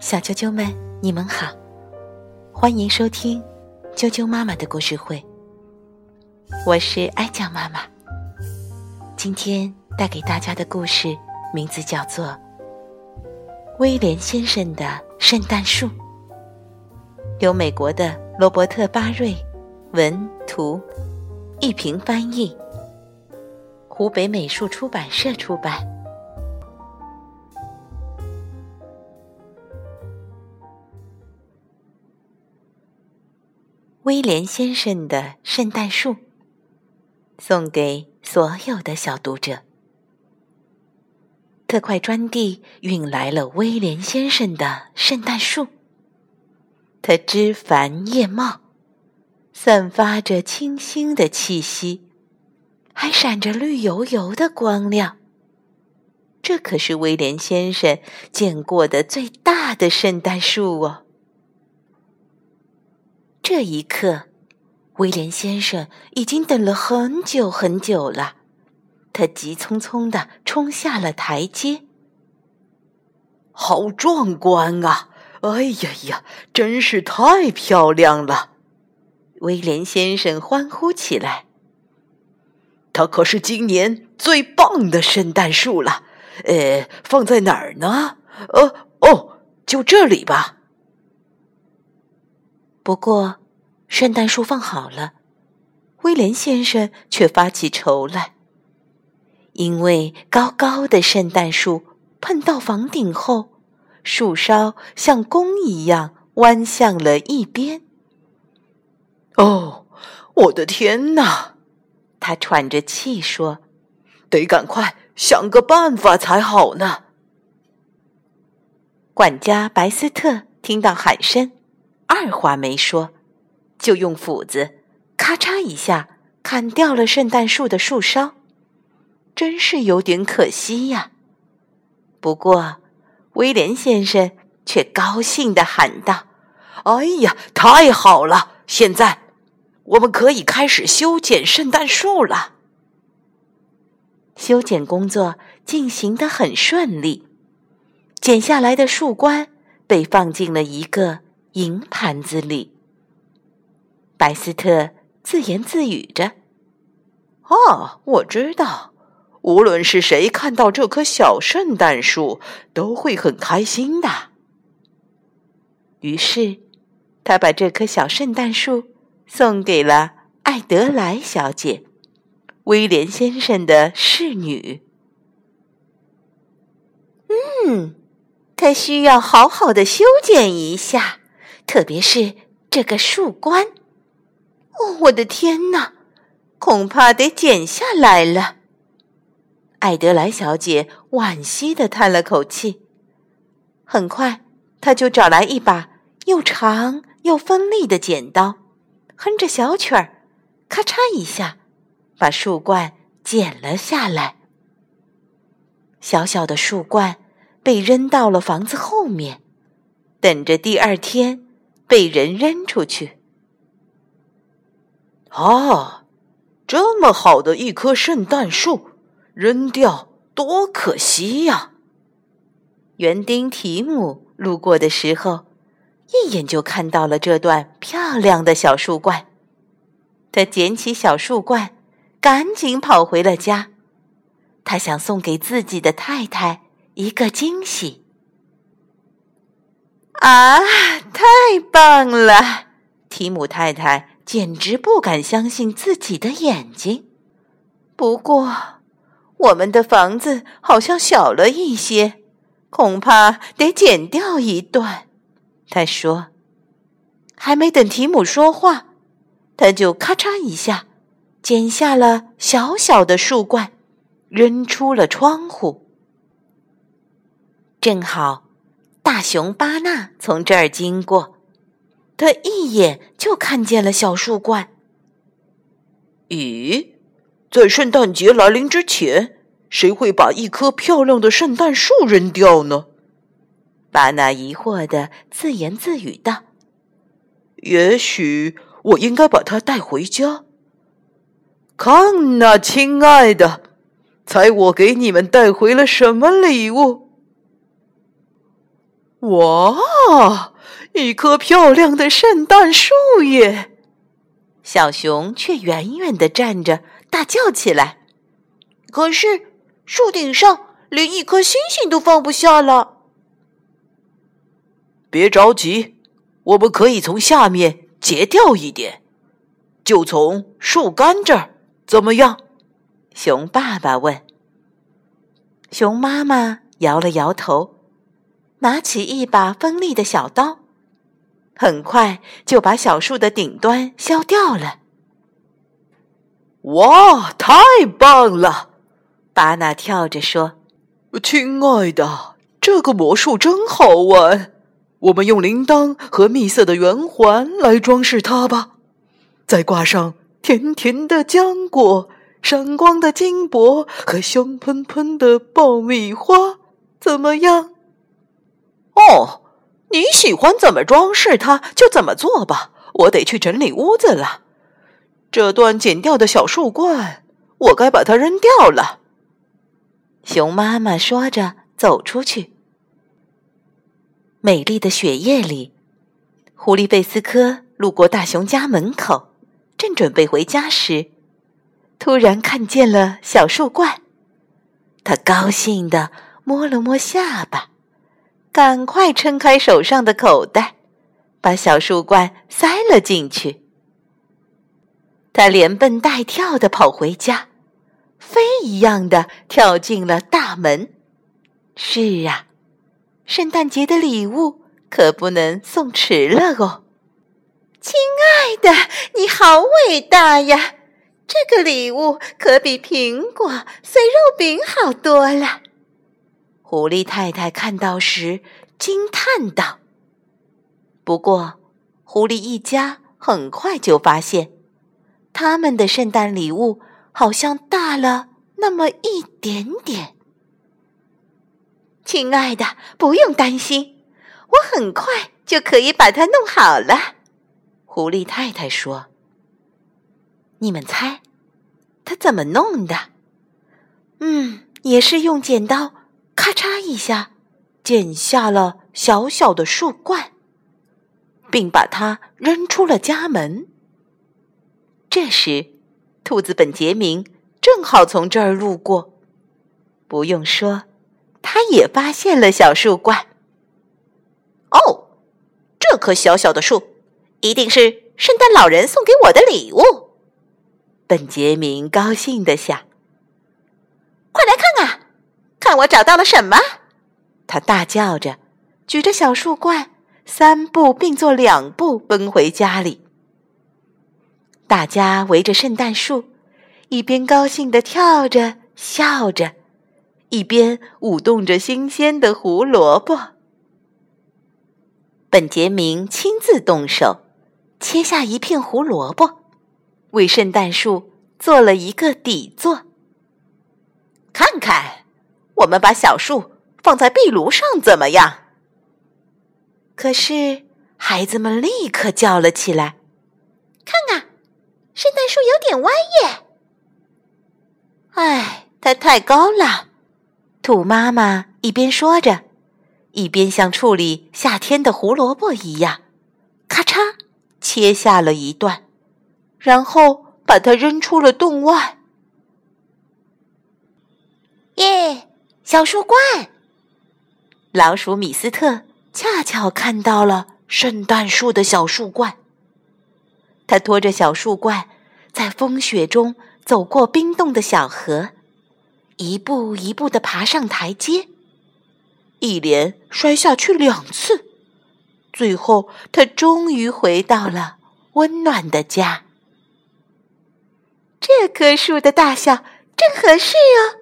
小啾啾们，你们好，欢迎收听啾啾妈妈的故事会。我是哀酱妈妈，今天带给大家的故事名字叫做《威廉先生的圣诞树》，由美国的罗伯特·巴瑞文图一平翻译，湖北美术出版社出版。威廉先生的圣诞树，送给所有的小读者。特快专递运来了威廉先生的圣诞树，它枝繁叶茂，散发着清新的气息，还闪着绿油油的光亮。这可是威廉先生见过的最大的圣诞树哦！这一刻，威廉先生已经等了很久很久了。他急匆匆地冲下了台阶。好壮观啊！哎呀呀，真是太漂亮了！威廉先生欢呼起来。它可是今年最棒的圣诞树了。呃，放在哪儿呢？呃，哦，就这里吧。不过，圣诞树放好了，威廉先生却发起愁来，因为高高的圣诞树碰到房顶后，树梢像弓一样弯向了一边。哦，我的天哪！他喘着气说：“得赶快想个办法才好呢。”管家白斯特听到喊声。二话没说，就用斧子咔嚓一下砍掉了圣诞树的树梢，真是有点可惜呀。不过，威廉先生却高兴地喊道：“哎呀，太好了！现在我们可以开始修剪圣诞树了。”修剪工作进行得很顺利，剪下来的树冠被放进了一个。银盘子里，白斯特自言自语着：“啊，我知道，无论是谁看到这棵小圣诞树，都会很开心的。”于是，他把这棵小圣诞树送给了艾德莱小姐，威廉先生的侍女。嗯，他需要好好的修剪一下。特别是这个树冠，哦，我的天哪，恐怕得剪下来了。艾德莱小姐惋惜的叹了口气。很快，她就找来一把又长又锋利的剪刀，哼着小曲儿，咔嚓一下，把树冠剪了下来。小小的树冠被扔到了房子后面，等着第二天。被人扔出去。啊，这么好的一棵圣诞树，扔掉多可惜呀！园丁提姆路过的时候，一眼就看到了这段漂亮的小树冠。他捡起小树冠，赶紧跑回了家。他想送给自己的太太一个惊喜。啊，太棒了！提姆太太简直不敢相信自己的眼睛。不过，我们的房子好像小了一些，恐怕得剪掉一段。他说。还没等提姆说话，他就咔嚓一下剪下了小小的树冠，扔出了窗户。正好。大熊巴纳从这儿经过，他一眼就看见了小树冠。咦，在圣诞节来临之前，谁会把一棵漂亮的圣诞树扔掉呢？巴纳疑惑的自言自语道：“也许我应该把它带回家。看呐，亲爱的，猜我给你们带回了什么礼物？”哇，一棵漂亮的圣诞树耶！小熊却远远的站着，大叫起来。可是树顶上连一颗星星都放不下了。别着急，我们可以从下面截掉一点，就从树干这儿，怎么样？熊爸爸问。熊妈妈摇了摇头，拿起一把锋利的小刀，很快就把小树的顶端削掉了。哇，太棒了！巴纳跳着说：“亲爱的，这个魔术真好玩。我们用铃铛和蜜色的圆环来装饰它吧，再挂上甜甜的浆果。”闪光的金箔和香喷喷的爆米花，怎么样？哦，你喜欢怎么装饰它就怎么做吧。我得去整理屋子了。这段剪掉的小树冠，我该把它扔掉了。熊妈妈说着走出去。美丽的雪夜里，狐狸贝斯科路过大熊家门口，正准备回家时。突然看见了小树冠，他高兴地摸了摸下巴，赶快撑开手上的口袋，把小树冠塞了进去。他连蹦带跳的跑回家，飞一样的跳进了大门。是啊，圣诞节的礼物可不能送迟了哦！亲爱的，你好伟大呀！这个礼物可比苹果、碎肉饼好多了。狐狸太太看到时惊叹道。不过，狐狸一家很快就发现，他们的圣诞礼物好像大了那么一点点。亲爱的，不用担心，我很快就可以把它弄好了。狐狸太太说。你们猜，他怎么弄的？嗯，也是用剪刀咔嚓一下剪下了小小的树冠，并把它扔出了家门。这时，兔子本杰明正好从这儿路过，不用说，他也发现了小树冠。哦，这棵小小的树一定是圣诞老人送给我的礼物。本杰明高兴地想：“快来看，看我找到了什么！”他大叫着，举着小树冠，三步并作两步奔回家里。大家围着圣诞树，一边高兴地跳着、笑着，一边舞动着新鲜的胡萝卜。本杰明亲自动手，切下一片胡萝卜。为圣诞树做了一个底座。看看，我们把小树放在壁炉上怎么样？可是孩子们立刻叫了起来：“看啊，圣诞树有点歪耶！”哎，它太高了。兔妈妈一边说着，一边像处理夏天的胡萝卜一样，咔嚓切下了一段。然后把它扔出了洞外。耶，小树冠！老鼠米斯特恰巧看到了圣诞树的小树冠。他拖着小树冠，在风雪中走过冰冻的小河，一步一步的爬上台阶，一连摔下去两次，最后他终于回到了温暖的家。这棵树的大小正合适哦，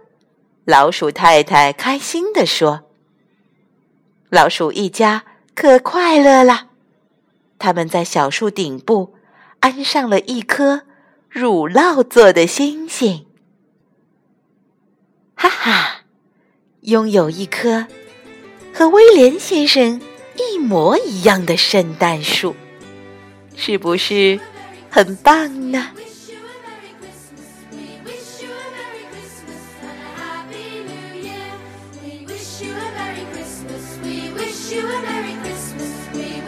老鼠太太开心地说。老鼠一家可快乐了，他们在小树顶部安上了一颗乳酪做的星星。哈哈，拥有一棵和威廉先生一模一样的圣诞树，是不是很棒呢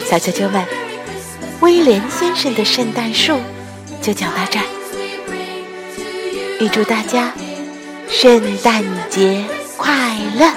小啾啾们，威廉先生的圣诞树就讲到这儿。预祝大家圣诞节快乐